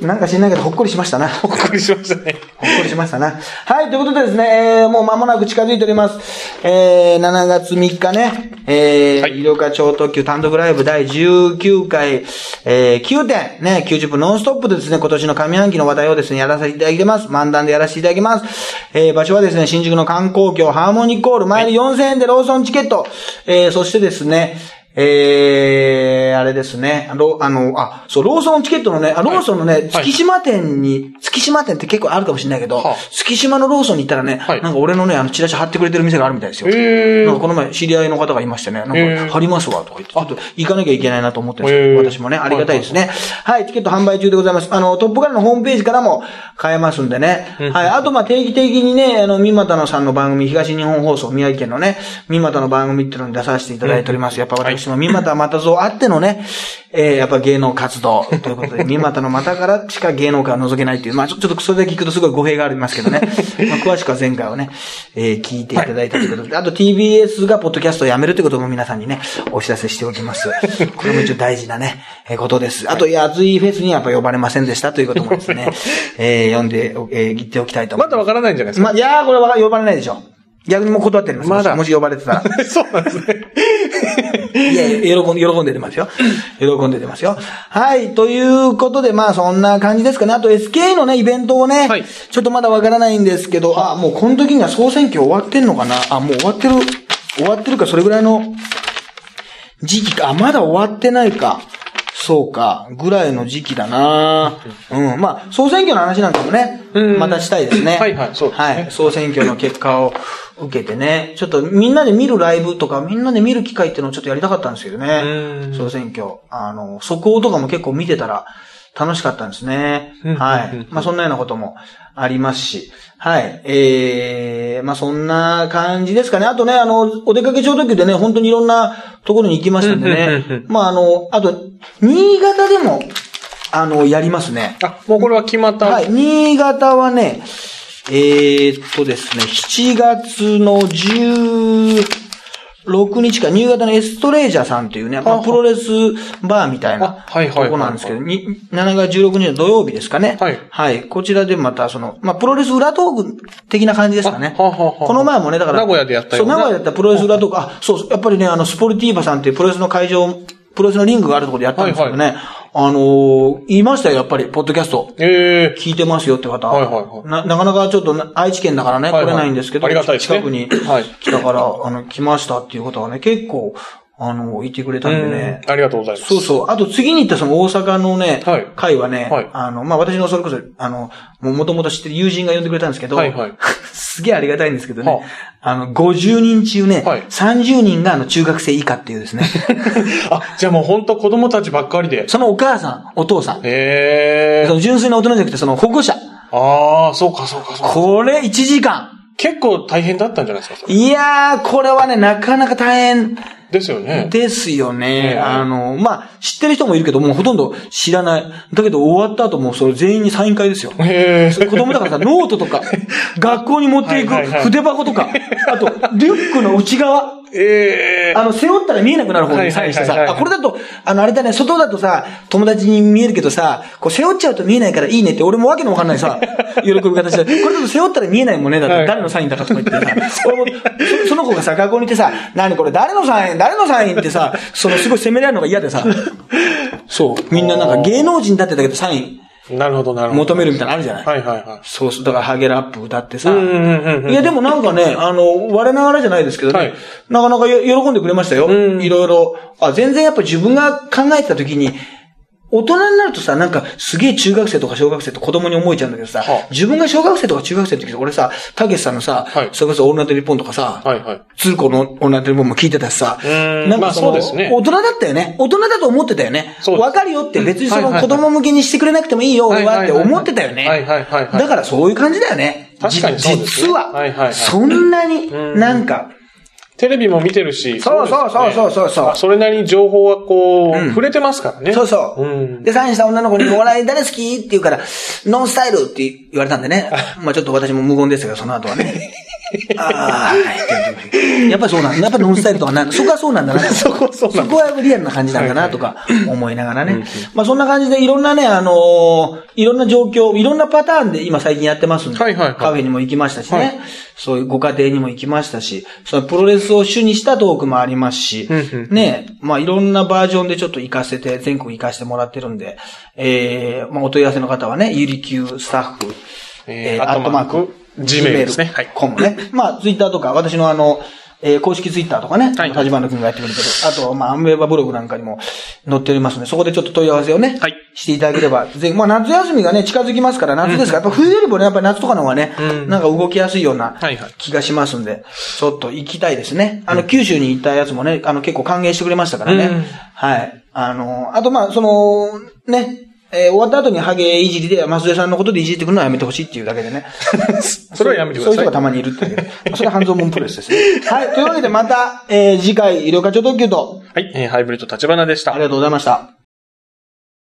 なんか知んないけど、ほっこりしましたな。ほっこりしましたね。ほっこりしましたな。はい、ということでですね、えーもう間もなく近づいております。えー、7月3日ね、えー、はい医療科超特急単独ライブ第19回、えー、9点、ね、90分ノンストップでですね、今年の上半期の話題をですね、やらせていただいてます。漫談でやらせていただきます。えー、場所はですね、新宿の観光協ハーモニックホール、前で4000円でローソンチケット、えー、そしてですね、えー、あれですね。ロあの、あ、そう、ローソンチケットのね、あローソンのね、はい。月島店に、月島店って結構あるかもしれないけど、はあ。月島のローソンに行ったらね、はい。なんか俺のね、あの、チラシ貼ってくれてる店があるみたいですよ。へー。なんかこの前、知り合いの方がいましてね、なんか、貼りますわ、とか言って、ちょっと行かなきゃいけないなと思ってるんです。けど、私もね、ありがたいですね。はい、チケット販売中でございます。あの、トップガラのホームページからも買えますんでね。はい、あと、ま、定期的にね、あの、三股野さんの番組、東日本放送、宮城県のね、三股の番組っていうのに出させていただいております。やっぱ私も三股又蔵あってのね、えー、やっぱ芸能活動ということで、[LAUGHS] 三股の股からしか芸能界を覗けないっていう、まあちょっとそれだけ聞くとすごい語弊がありますけどね。[LAUGHS] まあ詳しくは前回をね、えー、聞いていただいたということで、あと TBS がポッドキャストをやめるということも皆さんにね、お知らせしておきます。[LAUGHS] これも一応大事なね、えーことです。あと、いや、熱いフェスにやっぱ呼ばれませんでしたということもですね、えー、読んで、えー、言っておきたいと思います。まだわからないんじゃないですか？まあ、いやー、これは呼ばれないでしょ。逆にもう断ってるんですまだもし呼ばれてたら。そうなんですね。いやいや、喜んで、喜んで出ますよ。[LAUGHS] 喜んで出ますよ。はい。ということで、まあ、そんな感じですかね。あと、SK のね、イベントをね、はいちょっとまだわからないんですけど、あ、もうこの時には総選挙終わってんのかな？あ、もう終わってる、終わってるか、それぐらいの時期か。あ、まだ終わってないか。そうか、ぐらいの時期だなうん。まあ、総選挙の話なんかもねうん、またしたいですね。はいはいそうですねはい。総選挙の結果を受けてね、ちょっとみんなで見るライブとか、みんなで見る機会っていうのをちょっとやりたかったんですけどねう。ん総選挙。あの、速報とかも結構見てたら楽しかったんですね。はい。まあそんなようなこともありますし。はい。えー、まあそんな感じですかね。あとね、あの、お出かけ超特急でね、本当にいろんなところに行きましたんでね。まああの、あと、新潟でも、あの、やりますね。あ、もうこれは決まった。はい。新潟はね、えー、っとですね、7月の16日か、新潟のエストレージャーさんっていうね、まあ、はあ。プロレスバーみたいあなはいはいはい。とこなんですけど、に7月16日の土曜日ですかね。はい。はい。こちらでまた、その、まあ、プロレス裏トーク的な感じですかね。あはあはあはあ。この前もね、だから、名古屋でやったよそう名古屋でやったプロレス裏トーク、あ、そうやっぱりね、あの、スポルティーバさんっていうプロレスの会場、プロレスのリングがあるところでやったんですけどね、あのー言いましたよ、やっぱり、ポッドキャスト。ええ聞いてますよって方。はいはいはい。な、なかなかちょっとな愛知県だからね、はいはい来れないんですけど、ありがたいですね。近くにはい来たから、あの、来ましたっていう方がね、結構、あの、いてくれたんでね。ありがとうございます。そうそう。あと次に行ったその大阪のね、はい。会はね、はい。あの、まあ、私のそれこそ、あの、もともと知ってる友人が呼んでくれたんですけど、はいはい。[LAUGHS] すげえありがたいんですけどね、はあ。の、50人中ね、はい。30人があの中学生以下っていうですね、[LAUGHS] あ、じゃあもう本当子供たちばっかりで。そのお母さん、お父さん、へえ。その純粋な大人じゃなくてその保護者、ああ、そうかそうかそうか。これ1時間、結構大変だったんじゃないですかいやー、これはね、なかなか大変ですよね。ですよね。うんあの、まあ、知ってる人もいるけど、もうほとんど知らない。だけど終わった後もうそれ全員にサイン会ですよ。へえ子供だからさ、[LAUGHS] ノートとか、学校に持っていく筆箱とか、あと、リュックの内側、ええあの、背負ったら見えなくなる方にサインしてさ、あ、これだと、あの、あれだね、外だとさ、友達に見えるけどさ、こう背負っちゃうと見えないからいいねって、俺もわけのわかんないさ、[LAUGHS] 喜び方して、これだと背負ったら見えないもんね、だってはい誰のサインだかとか言ってさ、俺も、そ [LAUGHS] その子がさ、学校に行ってさ、何これ誰のサイン誰のサインってさ、そのすごい責められるのが嫌でさ、そう、みんななんか芸能人だってだけどサインなるほどなるほど。求めるみたいなのあるじゃない？はいはいはい。そうそう、だからハゲラップ歌ってさ。うんうんうんうんいや、でもなんかね、あの、我ながらじゃないですけどね、はいなかなかよ喜んでくれましたよ。うんいろいろ。あ、全然やっぱ自分が考えてた時に、大人になるとさ、なんかすげえ中学生とか小学生と子供に思えちゃうんだけどさ、はあ。自分が小学生とか中学生の時俺さ、たけしさんのさ、はい。それこそオールナイトニッポンとかさ、はいはい。鶴子のオールナイトニッポンも聞いてたしさ、うん。まあなんかその、そうですね。大人だったよね。大人だと思ってたよね。わかるよって別にその子供向けにしてくれなくてもいいよ、俺はって思ってたよね。だからそういう感じだよね。確かにそうですね実は、はいはいはい。そんなにうん。なんか、テレビも見てるし。そうそうそうそうそうそうそれなりに情報はこう、うん触れてますからね。そうそう。うんで、サインした女の子にお笑い誰好きって言うから、ノンスタイルって言われたんでね。まあちょっと私も無言ですが、その後はね。ああ、やっぱりそうなんだ。やっぱりノンスタイルとかなん [LAUGHS] そこはそうなんだな。そこはそうそこはリアルな感じなんだなとか思いながらね。まあそんな感じでいろんなね、あのーいろんな状況、いろんなパターンで今最近やってますんで、はいはいはい。カフェにも行きましたしね、はい。そういうご家庭にも行きましたし、そのプロレスを主にしたトークもありますし、ね、まあいろんなバージョンでちょっと行かせて、全国行かせてもらってるんで、えー、まあお問い合わせの方はね、ゆりきゅうスタッフ、えーアットマーク Gmail ですね。はいコムね。まあ、ツイッターとか、私のあの、えー公式ツイッターとかね、はい。立花君がやってくれてる。あと、まあ、アンベーバブログなんかにも載っておりますので、そこでちょっと問い合わせをね、はい。していただければ、ぜひ、まあ、夏休みがね、近づきますから、夏ですか。ら、やっぱ冬よりもね、やっぱり夏とかの方がね、うん。なんか動きやすいようなはいはい。気がしますんで、ちょっと行きたいですね。あの、九州に行ったやつもね、あの、結構歓迎してくれましたからね。うん。はい。あの、あと、まあ、その、ね、えー終わった後にハゲいじりで、増出さんのことでいじってくるのはやめてほしいっていうだけでね。[LAUGHS] それはやめてくださいそういう人がたまにいるっていうそれは半蔵門プロレスですね。はい。というわけでまた、えー次回、医療課長特急と、はい、えーハイブリッド立花でしたあり。がとうございました。